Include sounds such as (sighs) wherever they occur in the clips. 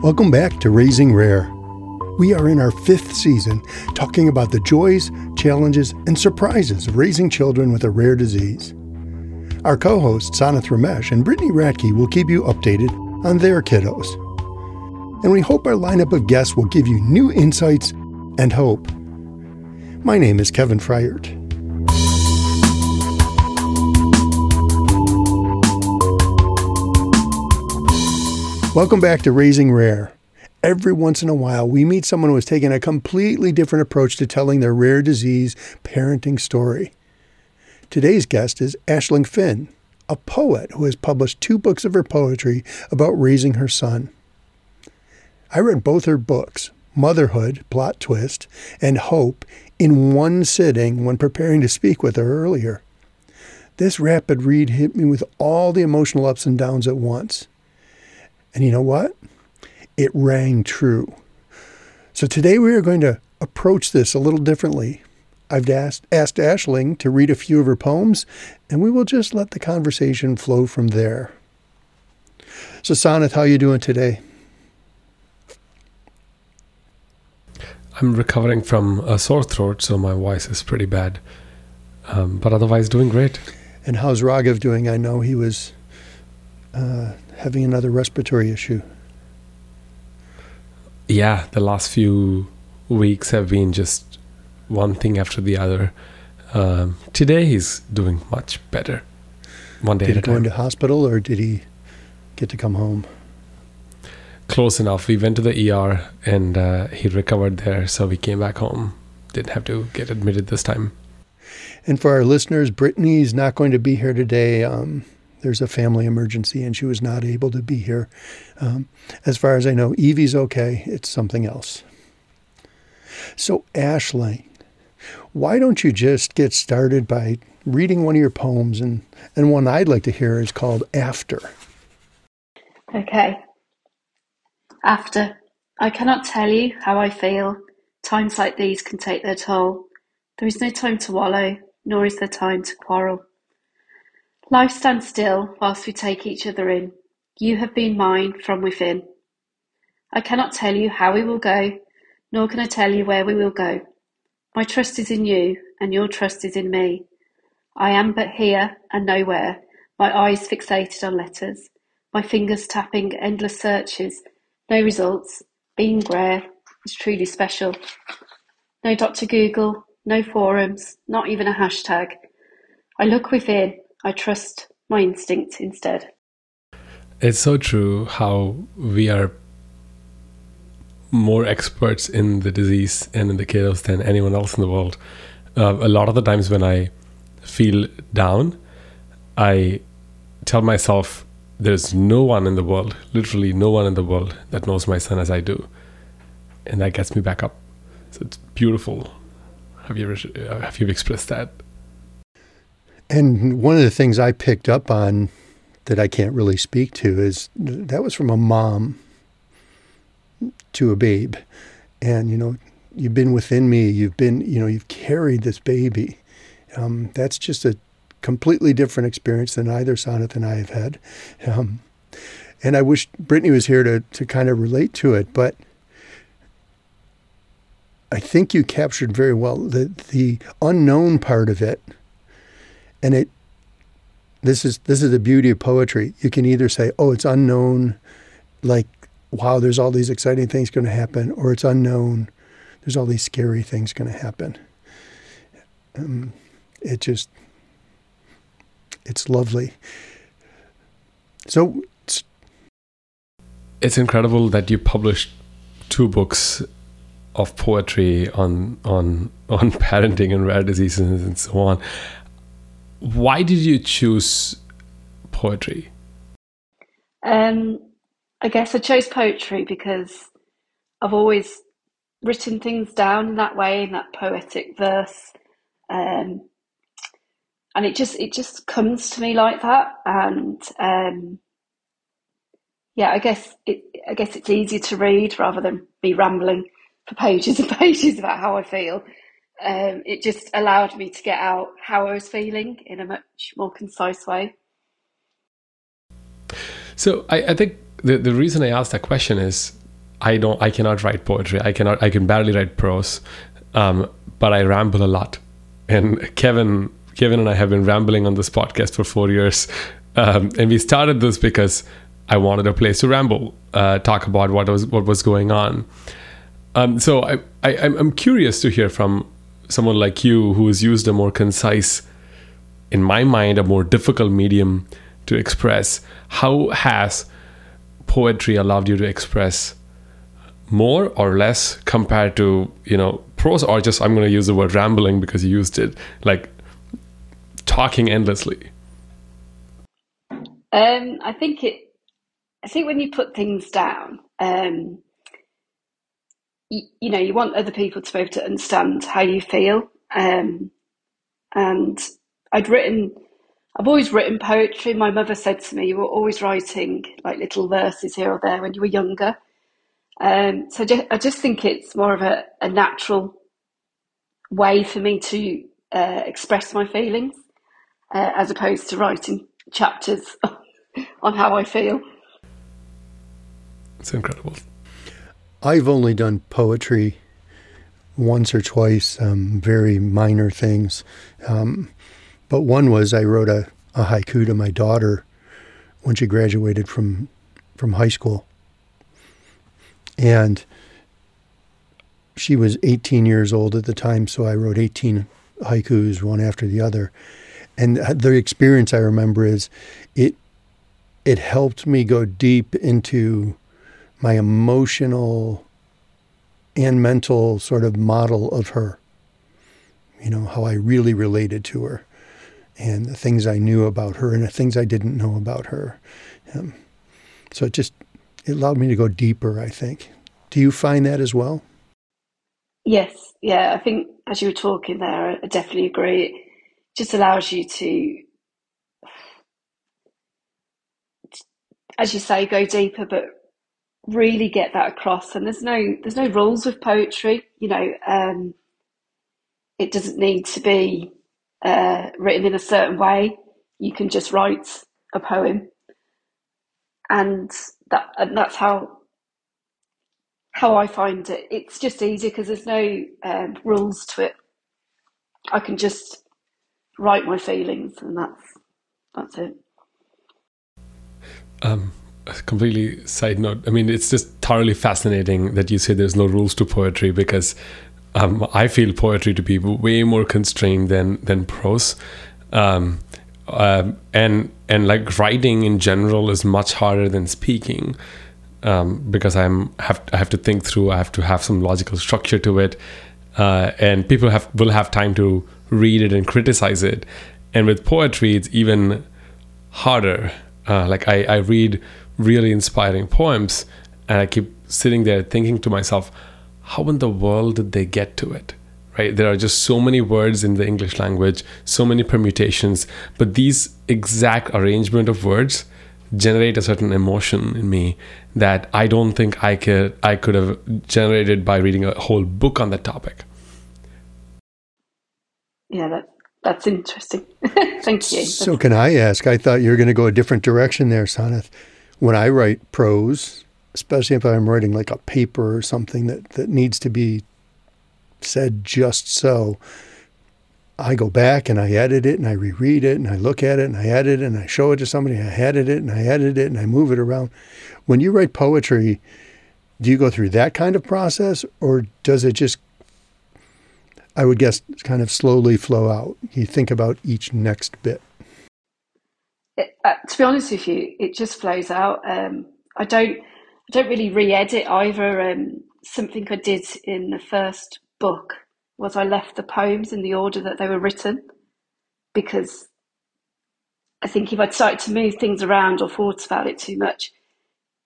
Welcome back to Raising Rare. We are in our fifth season talking about the joys, challenges, and surprises of raising children with a rare disease. Our co hosts, Sanath Ramesh and Brittany Ratke, will keep you updated on their kiddos. And we hope our lineup of guests will give you new insights and hope. My name is Kevin Fryert. Welcome back to Raising Rare. Every once in a while, we meet someone who has taken a completely different approach to telling their rare disease parenting story. Today's guest is Aisling Finn, a poet who has published two books of her poetry about raising her son. I read both her books, Motherhood, Plot Twist, and Hope, in one sitting when preparing to speak with her earlier. This rapid read hit me with all the emotional ups and downs at once. And you know what? It rang true. So today we are going to approach this a little differently. I've asked, asked Aisling to read a few of her poems, and we will just let the conversation flow from there. So, Sanath, how are you doing today? I'm recovering from a sore throat, so my voice is pretty bad. Um, but otherwise, doing great. And how's Raghav doing? I know he was uh, having another respiratory issue. Yeah, the last few weeks have been just one thing after the other. Um, today he's doing much better. One day did he go into hospital or did he get to come home? Close enough. We went to the ER and uh, he recovered there, so we came back home. Didn't have to get admitted this time. And for our listeners, Brittany's not going to be here today. Um, there's a family emergency and she was not able to be here. Um, as far as I know, Evie's okay. It's something else. So, Aisling, why don't you just get started by reading one of your poems? And, and one I'd like to hear is called After. Okay. After. I cannot tell you how I feel. Times like these can take their toll. There is no time to wallow, nor is there time to quarrel. Life stands still whilst we take each other in. You have been mine from within. I cannot tell you how we will go, nor can I tell you where we will go. My trust is in you, and your trust is in me. I am but here and nowhere, my eyes fixated on letters, my fingers tapping endless searches, no results. Being rare is truly special. No Dr. Google, no forums, not even a hashtag. I look within, I trust my instinct instead. It's so true how we are more experts in the disease and in the kiddos than anyone else in the world. Uh, a lot of the times when I feel down, I tell myself there's no one in the world, literally no one in the world that knows my son as I do. And that gets me back up. So it's beautiful. Have you ever, uh, have you expressed that? And one of the things I picked up on that I can't really speak to is that was from a mom to a babe. And, you know, you've been within me, you've been, you know, you've carried this baby. Um, that's just a completely different experience than either Sanath and I have had. Um, and I wish Brittany was here to, to kind of relate to it, but I think you captured very well the, the unknown part of it. And it, this is this is the beauty of poetry. You can either say, "Oh, it's unknown," like, "Wow, there's all these exciting things going to happen," or it's unknown. There's all these scary things going to happen. Um, it just, it's lovely. So, it's, It's incredible that you published two books of poetry on on on (laughs) parenting and rare diseases and so on. Why did you choose poetry? Um, I guess I chose poetry because I've always written things down in that way, in that poetic verse, um, and it just it just comes to me like that. And um, yeah, I guess it I guess it's easier to read rather than be rambling for pages and (laughs) pages about how I feel. Um, it just allowed me to get out how I was feeling in a much more concise way. So I, I think the the reason I asked that question is I don't I cannot write poetry. I cannot I can barely write prose. Um, but I ramble a lot. And Kevin Kevin and I have been rambling on this podcast for four years. Um, and we started this because I wanted a place to ramble, uh, talk about what was what was going on. Um, so I, I I'm curious to hear from someone like you who has used a more concise, in my mind, a more difficult medium to express. How has poetry allowed you to express more or less compared to you know prose or just i'm going to use the word rambling because you used it like talking endlessly um i think it i think when you put things down um you, you know you want other people to be able to understand how you feel um and i'd written i've always written poetry my mother said to me you were always writing like little verses here or there when you were younger um, so just, I just think it's more of a, a natural way for me to uh, express my feelings uh, as opposed to writing chapters (laughs) on how I feel. It's incredible. I've only done poetry once or twice, um, very minor things. Um, but one was I wrote a, a haiku to my daughter when she graduated from from high school. And she was 18 years old at the time, so I wrote 18 haikus, one after the other. And the experience I remember is it it helped me go deep into my emotional and mental sort of model of her. You know, how I really related to her and the things I knew about her and the things I didn't know about her. Um, so it just it allowed me to go deeper, I think. Do you find that as well? Yes, yeah. I think as you were talking there, I definitely agree. It just allows you to, as you say, go deeper, but really get that across. And there's no there's no rules with poetry. You know, um, it doesn't need to be uh, written in a certain way. You can just write a poem and that and that's how how I find it. It's just easy because there's no um, rules to it. I can just write my feelings, and that's that's it. Um, completely side note. I mean, it's just thoroughly fascinating that you say there's no rules to poetry because um, I feel poetry to be way more constrained than than prose. Um, um, and and like writing in general is much harder than speaking um, because I'm have I have to think through. I have to have some logical structure to it, uh, and people have will have time to read it and criticize it. And with poetry, it's even harder. Uh, like I, I read really inspiring poems, and I keep sitting there thinking to myself, how in the world did they get to it? right? There are just so many words in the English language, so many permutations, but these exact arrangement of words generate a certain emotion in me that I don't think I could I could have generated by reading a whole book on that topic. Yeah, that that's interesting. (laughs) Thank you. So can I ask? I thought you were going to go a different direction there, Sanath. When I write prose, especially if I'm writing like a paper or something that, that needs to be said just so. I go back and I edit it and I reread it and I look at it and I edit it and I show it to somebody. And I edit it and I edit it and I move it around. When you write poetry, do you go through that kind of process or does it just, I would guess, kind of slowly flow out? You think about each next bit. It, uh, to be honest with you, it just flows out. Um, I don't, I don't really re-edit either. Um, something I did in the first book was I left the poems in the order that they were written because I think if I'd started to move things around or thought about it too much,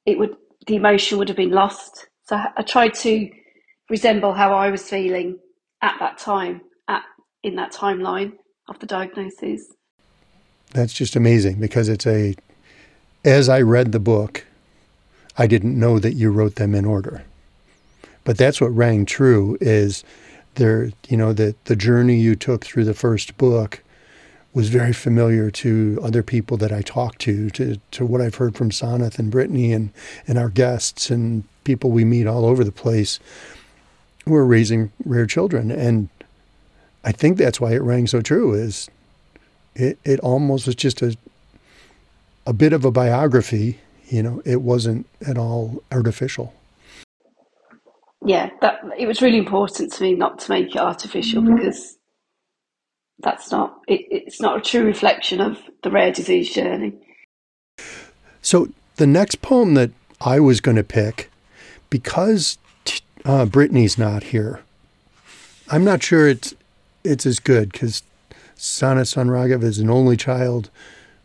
it would the emotion would have been lost. So I tried to resemble how I was feeling at that time, at in that timeline of the diagnosis. That's just amazing because it's a as I read the book, I didn't know that you wrote them in order. But that's what rang true is there, you know, that the journey you took through the first book was very familiar to other people that I talked to, to, to what I've heard from Sanath and Brittany and, and our guests and people we meet all over the place who are raising rare children. And I think that's why it rang so true is it, it almost was just a, a bit of a biography. You know, it wasn't at all artificial. Yeah, that it was really important to me not to make it artificial mm-hmm. because that's not it, it's not a true reflection of the rare disease journey. So the next poem that I was going to pick, because uh, Brittany's not here, I'm not sure it's it's as good because Sanath Son Raghav is an only child.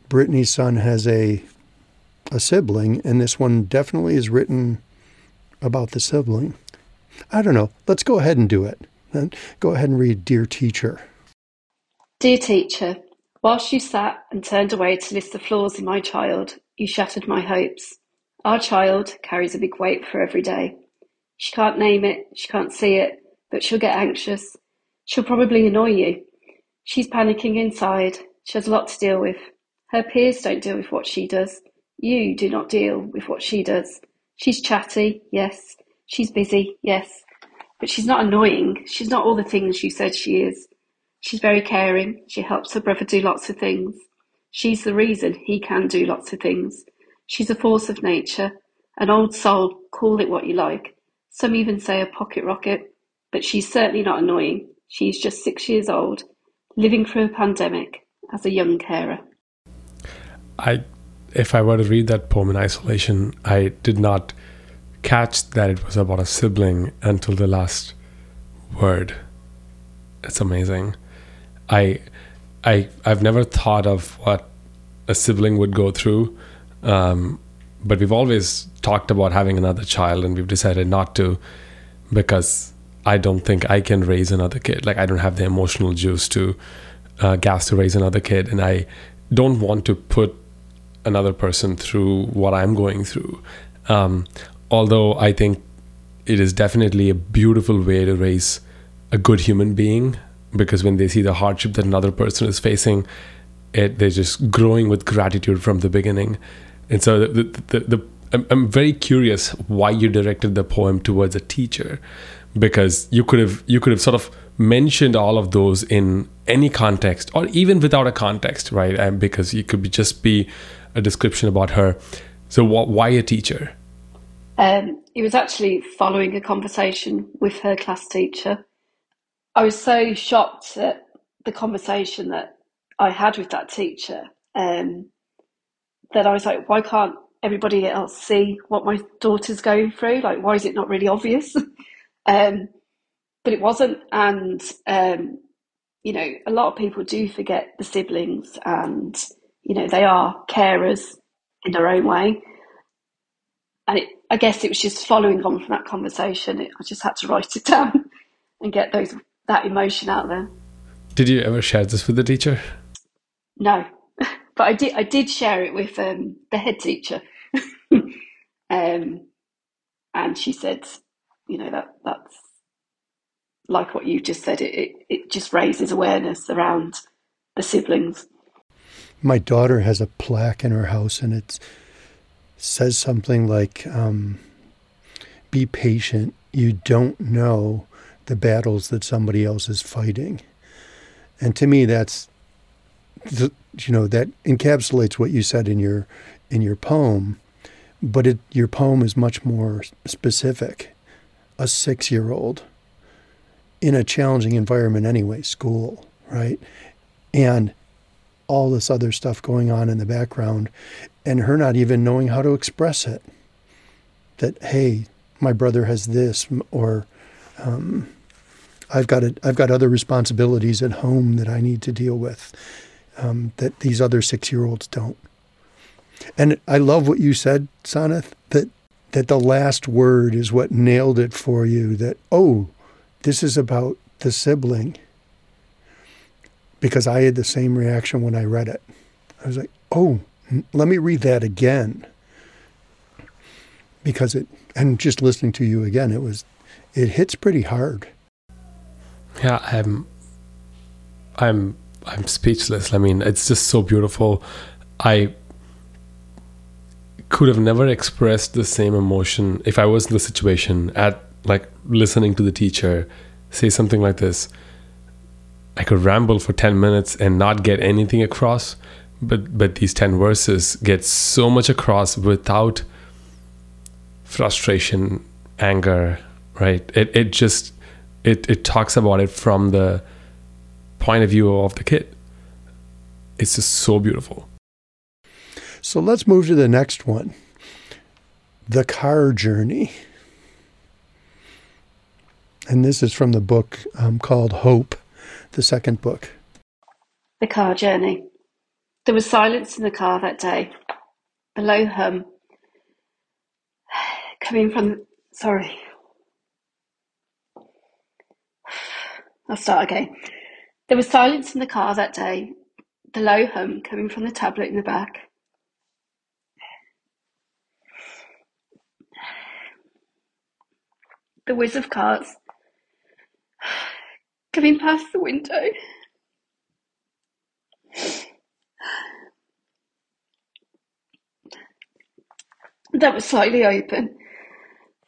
Brittany's son has a a sibling, and this one definitely is written about the sibling. I don't know. Let's go ahead and do it. Go ahead and read Dear Teacher. Dear Teacher, whilst you sat and turned away to list the flaws in my child, you shattered my hopes. Our child carries a big weight for every day. She can't name it, she can't see it, but she'll get anxious. She'll probably annoy you. She's panicking inside. She has a lot to deal with. Her peers don't deal with what she does. You do not deal with what she does. She's chatty, yes. She's busy, yes. But she's not annoying. She's not all the things you said she is. She's very caring. She helps her brother do lots of things. She's the reason he can do lots of things. She's a force of nature, an old soul, call it what you like. Some even say a pocket rocket, but she's certainly not annoying. She's just six years old, living through a pandemic as a young carer. I, if I were to read that poem in isolation, I did not catch that it was about a sibling until the last word. It's amazing. I, I, I've never thought of what a sibling would go through, um, but we've always talked about having another child, and we've decided not to because I don't think I can raise another kid. Like I don't have the emotional juice to uh, gas to raise another kid, and I don't want to put another person through what I'm going through. Um, although I think it is definitely a beautiful way to raise a good human being because when they see the hardship that another person is facing, it, they're just growing with gratitude from the beginning. And so the, the, the, the I'm, I'm very curious why you directed the poem towards a teacher because you could have you could have sort of mentioned all of those in any context or even without a context right? And because it could be just be a description about her. So what, why a teacher? Um, it was actually following a conversation with her class teacher. I was so shocked at the conversation that i had with that teacher um, that i was like why can't everybody else see what my daughter's going through? Like why is it not really obvious (laughs) Um, but it wasn't. And, um, you know, a lot of people do forget the siblings and, you know, they are carers in their own way. And it, I guess it was just following on from that conversation. It, I just had to write it (laughs) down and get those that emotion out there. Did you ever share this with the teacher? No, (laughs) but I did. I did share it with um, the head teacher, (laughs) um, and she said, you know that that's like what you just said. It, it it just raises awareness around the siblings. My daughter has a plaque in her house, and it says something like, um, "Be patient. You don't know the battles that somebody else is fighting." And to me, that's the, you know that encapsulates what you said in your in your poem, but it, your poem is much more specific a six year old in a challenging environment anyway, school, right? And all this other stuff going on in the background, and her not even knowing how to express it. That, hey, my brother has this, or um, I've got a, I've got other responsibilities at home that I need to deal with um, that these other six year olds don't. And I love what you said, Sanath, that that the last word is what nailed it for you that, oh, this is about the sibling. Because I had the same reaction when I read it. I was like, oh, let me read that again. Because it, and just listening to you again, it was, it hits pretty hard. Yeah, I'm, I'm, I'm speechless. I mean, it's just so beautiful. I could have never expressed the same emotion if I was in the situation at like listening to the teacher say something like this. I could ramble for 10 minutes and not get anything across, but but these 10 verses get so much across without frustration, anger, right? It it just it it talks about it from the point of view of the kid. It's just so beautiful. So let's move to the next one The Car Journey. And this is from the book um, called Hope, the second book. The car journey. There was silence in the car that day. A low hum coming from. Sorry. (sighs) I'll start again. There was silence in the car that day. The low hum coming from the tablet in the back. The whiz of cars (sighs) coming past the window. (sighs) That was slightly open,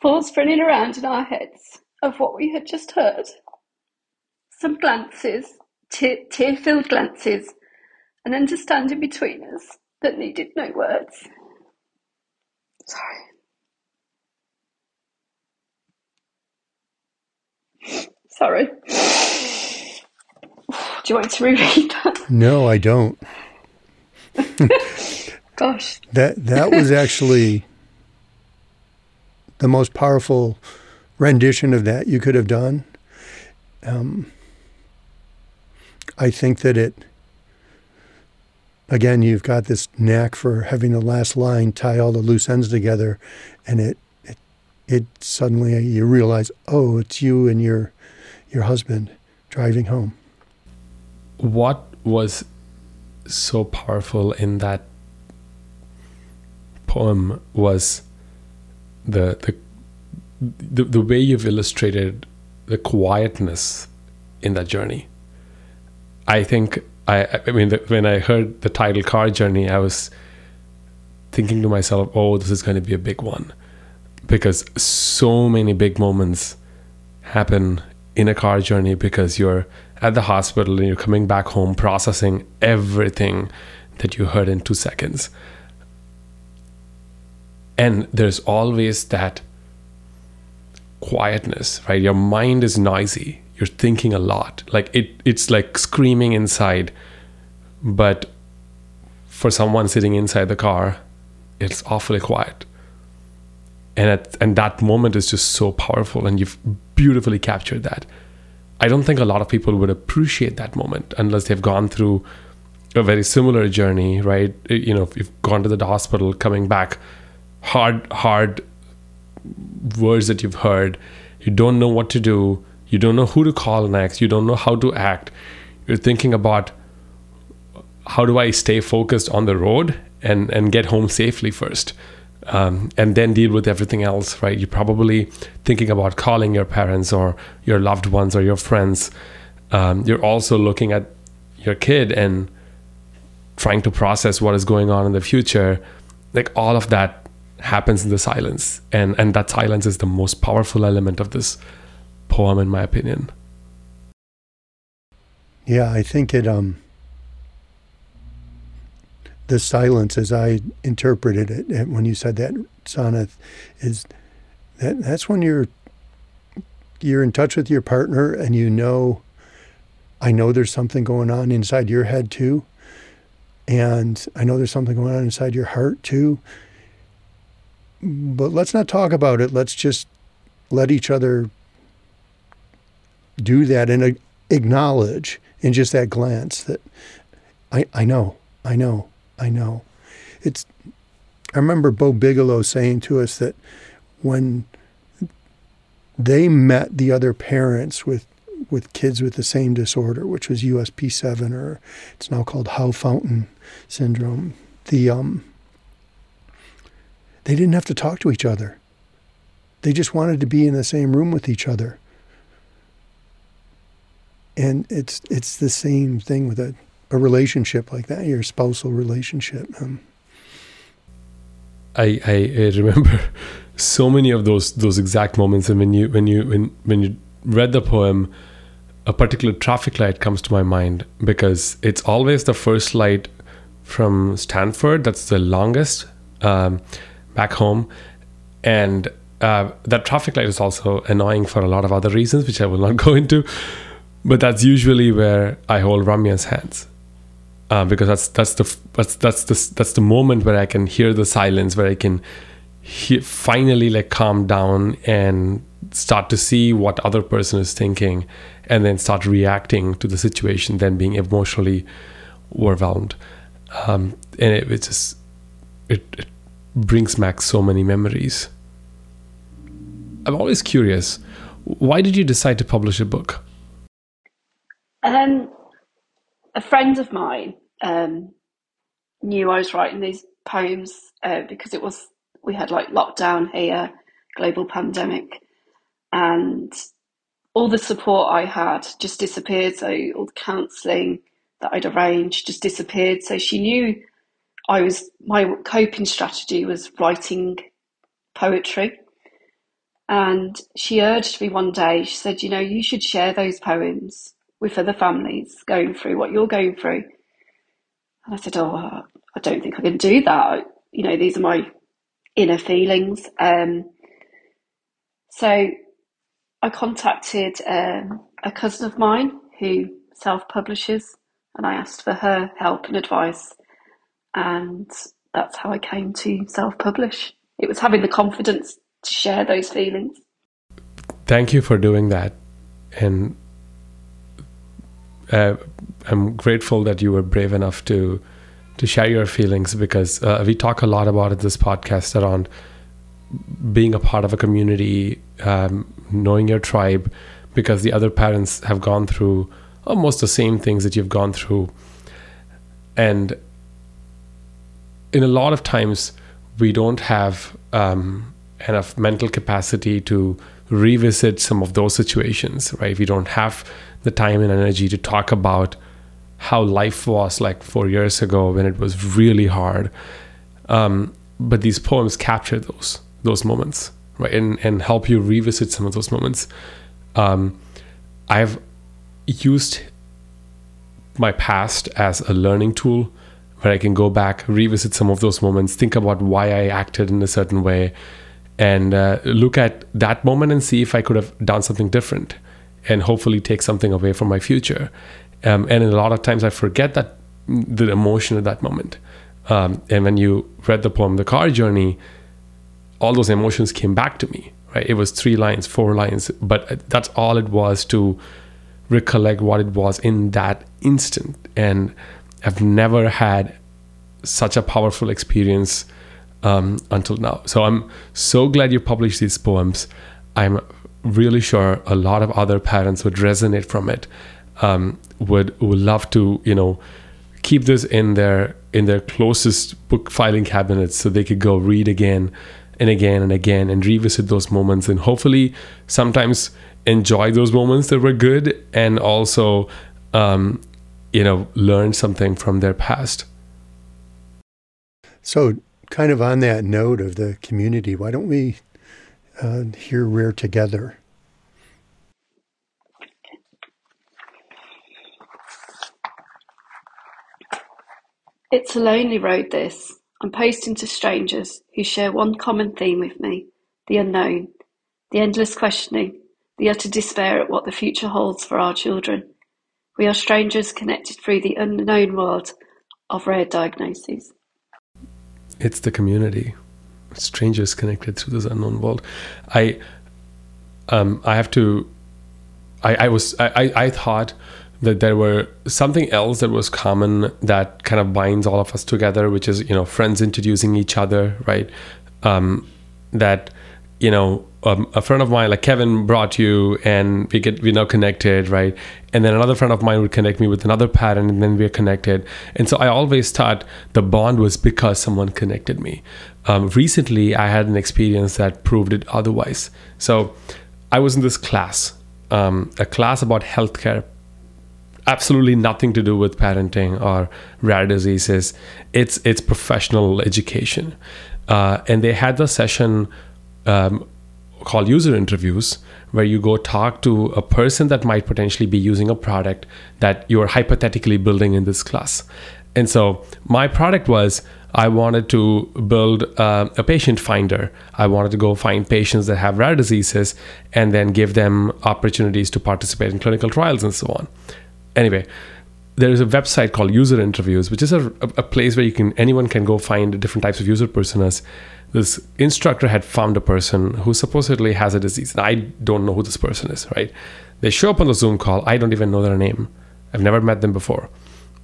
thoughts running around in our heads of what we had just heard. Some glances, tear filled glances, an understanding between us that needed no words. Sorry. (sighs) Sorry. (sighs) Do you want to reread that? No, I don't. (laughs) Gosh. That that was actually the most powerful rendition of that you could have done. Um, I think that it, again, you've got this knack for having the last line tie all the loose ends together, and it, it, suddenly you realize, oh, it's you and your, your husband driving home. What was so powerful in that poem was the the the, the way you've illustrated the quietness in that journey. I think I I mean the, when I heard the title car journey, I was thinking to myself, "Oh, this is going to be a big one," because so many big moments happen in a car journey because you're at the hospital and you're coming back home processing everything that you heard in two seconds. And there's always that quietness, right? Your mind is noisy. You're thinking a lot. Like it it's like screaming inside. But for someone sitting inside the car, it's awfully quiet. And at, and that moment is just so powerful and you've beautifully captured that. I don't think a lot of people would appreciate that moment unless they've gone through a very similar journey, right? You know, if you've gone to the hospital, coming back, hard, hard words that you've heard, you don't know what to do, you don't know who to call next, you don't know how to act. You're thinking about how do I stay focused on the road and, and get home safely first um, and then deal with everything else, right? You're probably thinking about calling your parents or your loved ones or your friends. Um, you're also looking at your kid and trying to process what is going on in the future. Like all of that happens in the silence, and and that silence is the most powerful element of this poem, in my opinion. Yeah, I think it um the silence, as I interpreted it when you said that, Sanath, is that that's when you're you're in touch with your partner and you know, I know there's something going on inside your head too, and I know there's something going on inside your heart too. But let's not talk about it. Let's just let each other do that and acknowledge in just that glance that I, I know, I know, I know. It's. I remember Bo Bigelow saying to us that when they met the other parents with with kids with the same disorder, which was USP7 or it's now called Hao-Fountain syndrome. The um, they didn't have to talk to each other. They just wanted to be in the same room with each other. And it's it's the same thing with a a relationship like that, your spousal relationship? Um, I, I, remember (laughs) so many of those those exact moments, and when you when you when when you read the poem, a particular traffic light comes to my mind because it's always the first light from Stanford. That's the longest um, back home, and uh, that traffic light is also annoying for a lot of other reasons, which I will not (laughs) go into. But that's usually where I hold Ramya's hands. Uh, because that's that's the that's that's the that's the moment where I can hear the silence, where I can he- finally like calm down and start to see what other person is thinking, and then start reacting to the situation, then being emotionally overwhelmed, um, and it, it just it, it brings back so many memories. I'm always curious, why did you decide to publish a book? Um, a friend of mine um, knew I was writing these poems uh, because it was we had like lockdown here, global pandemic, and all the support I had just disappeared. So all the counselling that I'd arranged just disappeared. So she knew I was my coping strategy was writing poetry. And she urged me one day, she said, you know, you should share those poems with other families going through what you're going through. And I said, oh, I don't think I can do that. You know, these are my inner feelings. Um, so I contacted um, a cousin of mine who self publishes and I asked for her help and advice. And that's how I came to self publish. It was having the confidence to share those feelings. Thank you for doing that. And uh, I'm grateful that you were brave enough to to share your feelings because uh, we talk a lot about it this podcast around being a part of a community, um, knowing your tribe, because the other parents have gone through almost the same things that you've gone through, and in a lot of times we don't have um, enough mental capacity to revisit some of those situations, right? We don't have the time and energy to talk about how life was like four years ago when it was really hard. Um, but these poems capture those those moments, right, and and help you revisit some of those moments. Um, I've used my past as a learning tool where I can go back, revisit some of those moments, think about why I acted in a certain way, and uh, look at that moment and see if I could have done something different and hopefully take something away from my future. Um, and a lot of times I forget that the emotion at that moment. Um, and when you read the poem, The Car Journey, all those emotions came back to me, right? It was three lines, four lines, but that's all it was to recollect what it was in that instant. And I've never had such a powerful experience um, until now. So I'm so glad you published these poems. I'm really sure a lot of other parents would resonate from it. Um, would would love to you know keep this in their in their closest book filing cabinets so they could go read again and again and again and revisit those moments and hopefully sometimes enjoy those moments that were good and also um, you know learn something from their past so kind of on that note of the community why don't we uh, hear rare together It's a lonely road this. I'm posting to strangers who share one common theme with me the unknown, the endless questioning, the utter despair at what the future holds for our children. We are strangers connected through the unknown world of rare diagnoses. It's the community. Strangers connected through this unknown world. I um I have to I, I was I, I thought that there were something else that was common that kind of binds all of us together, which is you know friends introducing each other, right? Um, that you know um, a friend of mine like Kevin brought you, and we get we now connected, right? And then another friend of mine would connect me with another parent, and then we're connected. And so I always thought the bond was because someone connected me. Um, recently, I had an experience that proved it otherwise. So I was in this class, um, a class about healthcare absolutely nothing to do with parenting or rare diseases. It's it's professional education, uh, and they had the session um, called user interviews, where you go talk to a person that might potentially be using a product that you're hypothetically building in this class. And so my product was I wanted to build uh, a patient finder. I wanted to go find patients that have rare diseases and then give them opportunities to participate in clinical trials and so on. Anyway, there is a website called User Interviews, which is a, a place where you can anyone can go find different types of user personas. This instructor had found a person who supposedly has a disease, I don't know who this person is. Right? They show up on the Zoom call. I don't even know their name. I've never met them before,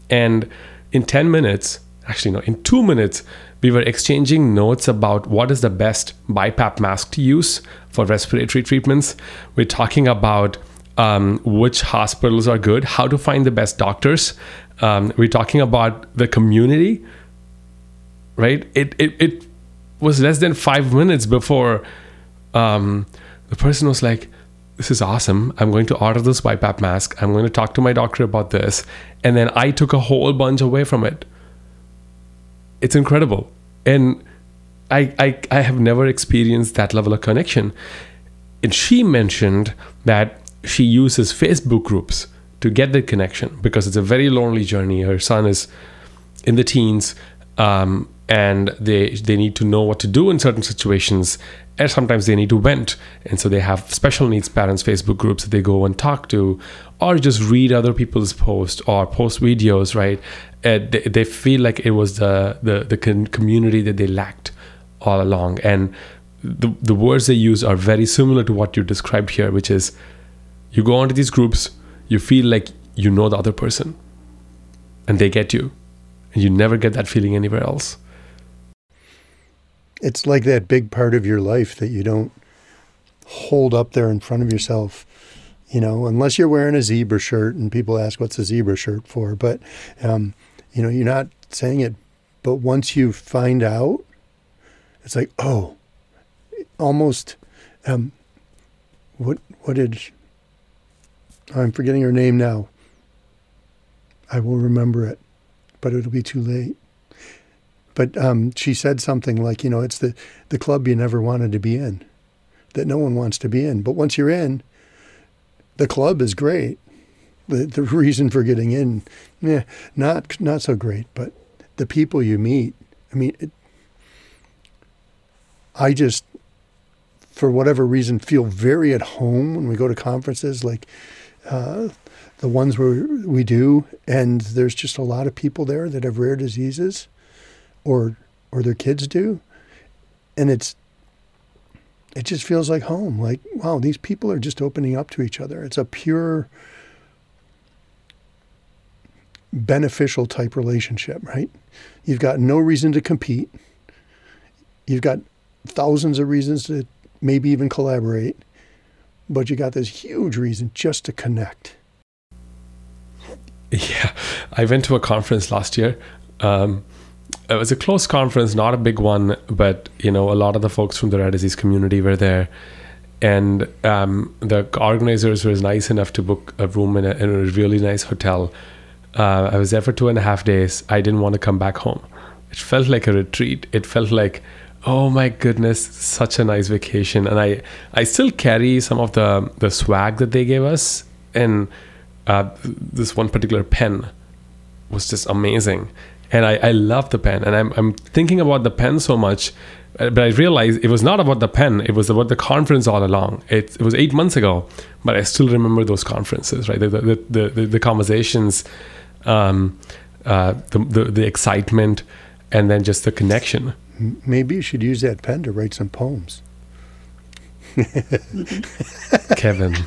and in 10 minutes, actually no in two minutes we were exchanging notes about what is the best BiPAP mask to use for respiratory treatments we're talking about um, which hospitals are good how to find the best doctors um, we're talking about the community right it, it, it was less than five minutes before um, the person was like this is awesome. I'm going to order this BiPAP mask. I'm going to talk to my doctor about this. And then I took a whole bunch away from it it's incredible. And I, I, I have never experienced that level of connection. And she mentioned that she uses Facebook groups to get the connection because it's a very lonely journey. Her son is in the teens, um, and they they need to know what to do in certain situations and sometimes they need to vent. And so they have special needs parents facebook groups that they go and talk to or just read other people's posts or post videos right? Uh, they, they, feel like it was the the, the community that they lacked all along. And the, the words they use are very similar to what you described here which is you go onto these groups you feel like you know the other person and they get you and you never get that feeling anywhere else it's like that big part of your life that you don't hold up there in front of yourself you know unless you're wearing a zebra shirt and people ask what's a zebra shirt for but um, you know you're not saying it but once you find out it's like oh almost um, what what did I'm forgetting her name now. I will remember it but it'll be too late but um, she said something like, you know, it's the, the club you never wanted to be in, that no one wants to be in. But once you're in, the club is great. The, the (laughs) reason for getting in, yeah, not not so great. But the people you meet, I mean, it, I just, for whatever reason, feel very at home when we go to conferences like uh, the ones where we do, and there's just a lot of people there that have rare diseases or or their kids do. And it's it just feels like home. Like wow these people are just opening up to each other. It's a pure beneficial type relationship right? You've got no reason to compete. You've got thousands of reasons to maybe even collaborate but you got this huge reason just to connect. (laughs) Yeah. I went to a conference last year um, it was a close conference, not a big one, but you know, a lot of the folks from the rare disease community were there, and um, the organizers were nice enough to book a room in a, in a really nice hotel. Uh, I was there for two and a half days. I didn't want to come back home. It felt like a retreat. It felt like, oh my goodness, such a nice vacation. And I, I still carry some of the the swag that they gave us, and uh, this one particular pen was just amazing and I, I love the pen and I'm, I'm thinking about the pen so much uh, but i realized it was not about the pen it was about the conference all along. It, it was eight months ago but i still remember those conferences right? The, the, the, the, the conversations um, uh, the, the, the excitement and then just the connection. Maybe you should use that pen to write some poems. (laughs) Kevin. (laughs)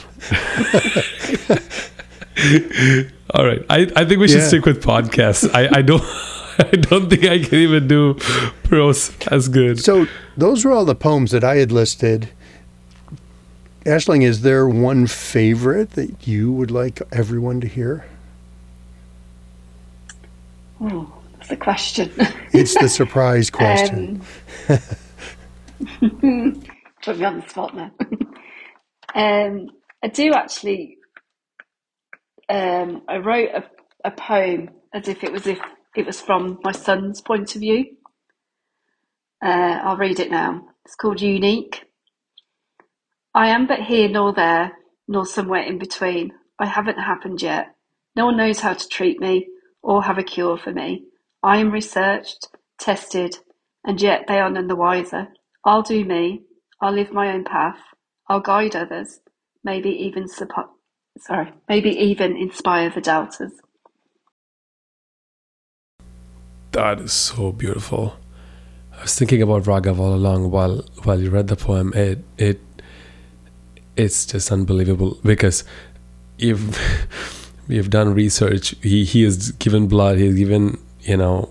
All right. I, I think we should yeah. stick with podcasts. I, I don't (laughs) (laughs) I don't think I can even do prose as good. So those were all the poems that I had listed. Aisling, is there one favorite that you would like everyone to hear? Oh, that's a question. it's the surprise (laughs) question. Um, (laughs) put me on the spot now. um, I do actually um, I wrote a, a poem as if it was if it was from my son's point of view. Uh, I'll read it now. It's called Unique. I am but here nor there, nor somewhere in between. I haven't happened yet. No one knows how to treat me or have a cure for me. I am researched, tested, and yet they are none the wiser. I'll do me. I'll live my own path. I'll guide others. Maybe even suppo- sorry, maybe even inspire the doubters. That is so beautiful. I was thinking about Raghav all along while while you read the poem. It it it's just unbelievable because if (laughs) we've done research, he he has given blood, he's given you know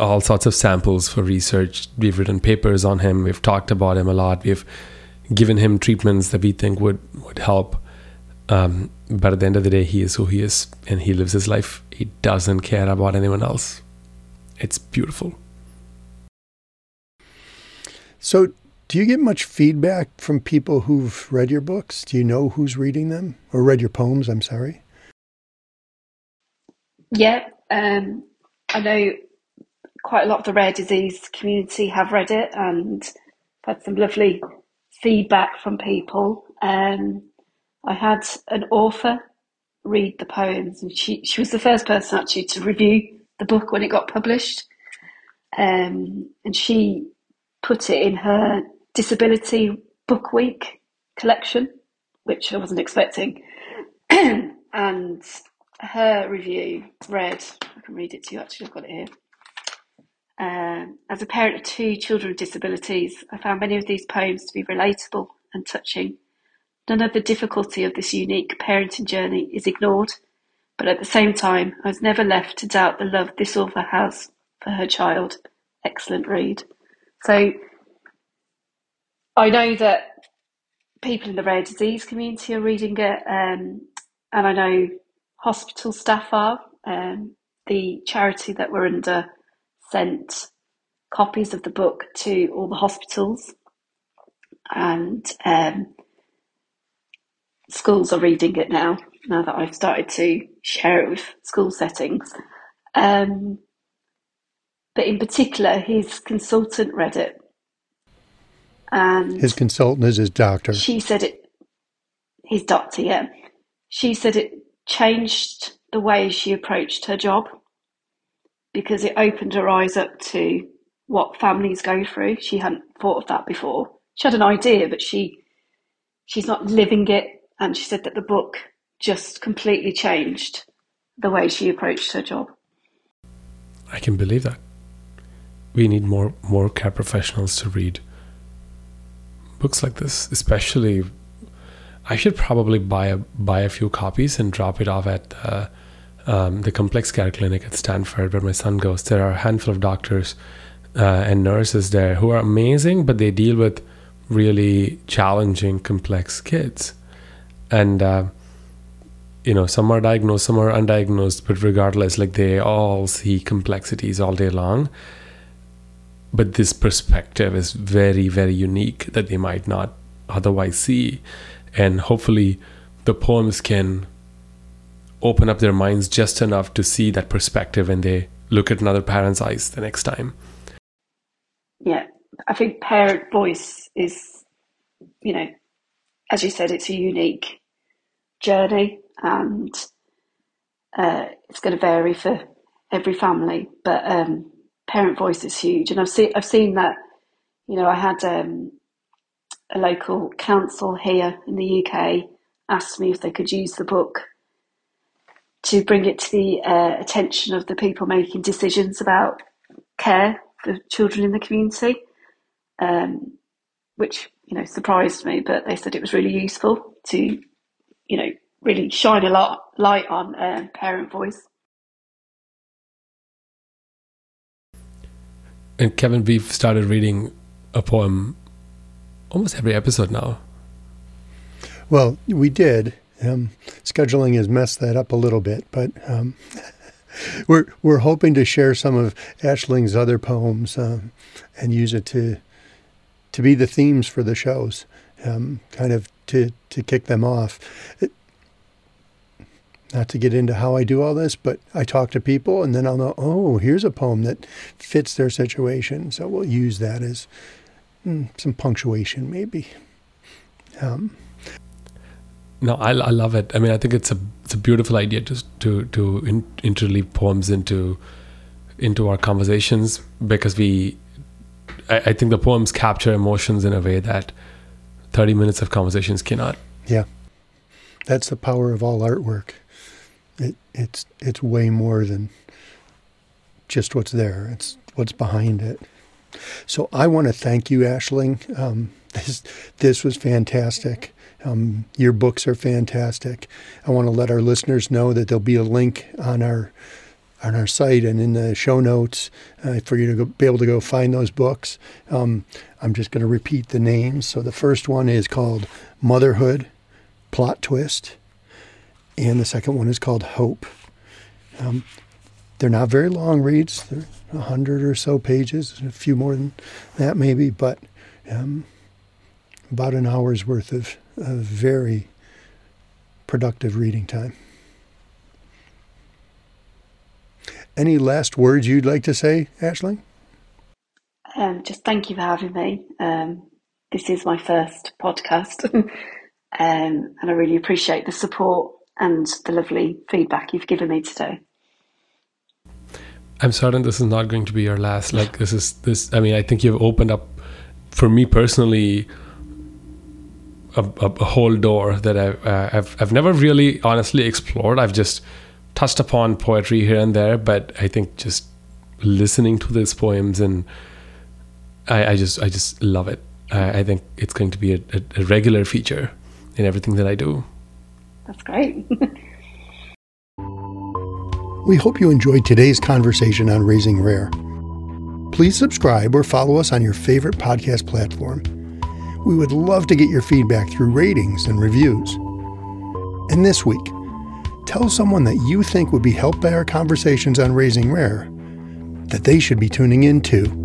all sorts of samples for research. We've written papers on him. We've talked about him a lot. We've given him treatments that we think would would help. Um, but at the end of the day, he is who he is, and he lives his life. He doesn't care about anyone else. It's beautiful. So, do you get much feedback from people who've read your books? Do you know who's reading them or read your poems? I'm sorry. Yeah, um, I know quite a lot of the rare disease community have read it and had some lovely feedback from people. Um, I had an author read the poems, and she she was the first person actually to review the book when it got published, um, and she put it in her disability book week collection, which I wasn't expecting. (clears throat) and her review read, I can read it to you actually, I've got it here. Um, as a parent of two children with disabilities, I found many of these poems to be relatable and touching. None of the difficulty of this unique parenting journey is ignored, but at the same time, I was never left to doubt the love this author has for her child. Excellent read. So I know that people in the rare disease community are reading it, um, and I know hospital staff are. Um, the charity that we're under sent copies of the book to all the hospitals, and um, schools are reading it now. Now that I've started to share it with school settings, um, but in particular, his consultant read it, and His consultant is his doctor. she said it. His doctor, yeah. She said it changed the way she approached her job because it opened her eyes up to what families go through. She hadn't thought of that before. She had an idea, but she she's not living it. And she said that the book just completely changed the way she approached her job. I can believe that. We need more more care professionals to read books like this, especially. I should probably buy a buy a few copies and drop it off at uh, um, the complex care clinic at Stanford, where my son goes. There are a handful of doctors uh, and nurses there who are amazing, but they deal with really challenging, complex kids, and uh, you know some are diagnosed, some are undiagnosed, but regardless, like they all see complexities all day long. But this perspective is very, very unique that they might not otherwise see, and hopefully, the poems can open up their minds just enough to see that perspective when they look at another parent's eyes the next time. Yeah, I think parent voice is, you know, as you said, it's a unique journey and uh, it's going to vary for every family. But um, parent voice is huge, and I've seen I've seen that. You know, I had um, a local council here in the UK asked me if they could use the book to bring it to the uh, attention of the people making decisions about care for children in the community, um, which you know surprised me. But they said it was really useful to, you know, really shine a lot light on uh, parent voice. And Kevin, we've started reading a poem almost every episode now. Well, we did. Um, scheduling has messed that up a little bit, but um, (laughs) we're we're hoping to share some of Aisling's other poems um, and use it to to be the themes for the shows, um, kind of to to kick them off. It, not to get into how I do all this, but I talk to people and then I'll know, oh, here's a poem that fits their situation. So we'll use that as mm, some punctuation, maybe. Um, no, I, I love it. I mean, I think it's a it's a beautiful idea to to to in, interleave poems into into our conversations because we, I, I think the poems capture emotions in a way that thirty minutes of conversations cannot. Yeah, that's the power of all artwork. It, it's it's way more than just what's there. It's what's behind it. So I want to thank you, Aisling. Um, (laughs) this this was fantastic. Um, your books are fantastic. I want to let our listeners know that there'll be a link on our on our site and in the show notes uh, for you to go, be able to go find those books. Um, I'm just going to repeat the names. So the first one is called Motherhood Plot Twist and the second one is called Hope. Um, they're not very long reads. They're a hundred or so pages, a few more than that maybe, but um, about an hour's worth of, of very productive reading time. Any last words you'd like to say, Ashley? Um, just thank you for having me. Um, this is my first podcast, (laughs) um, and I really appreciate the support and the lovely feedback you've given me today. I'm certain this is not going to be your last. Like this is this. I mean, I think you've opened up for me personally a, a, a whole door that I've, uh, I've I've never really honestly explored. I've just touched upon poetry here and there, but I think just listening to these poems and I, I just I just love it. I, I think it's going to be a, a regular feature in everything that I do. That's great. (laughs) we hope you enjoyed today's conversation on Raising Rare. Please subscribe or follow us on your favorite podcast platform. We would love to get your feedback through ratings and reviews. And this week, tell someone that you think would be helped by our conversations on Raising Rare that they should be tuning in too.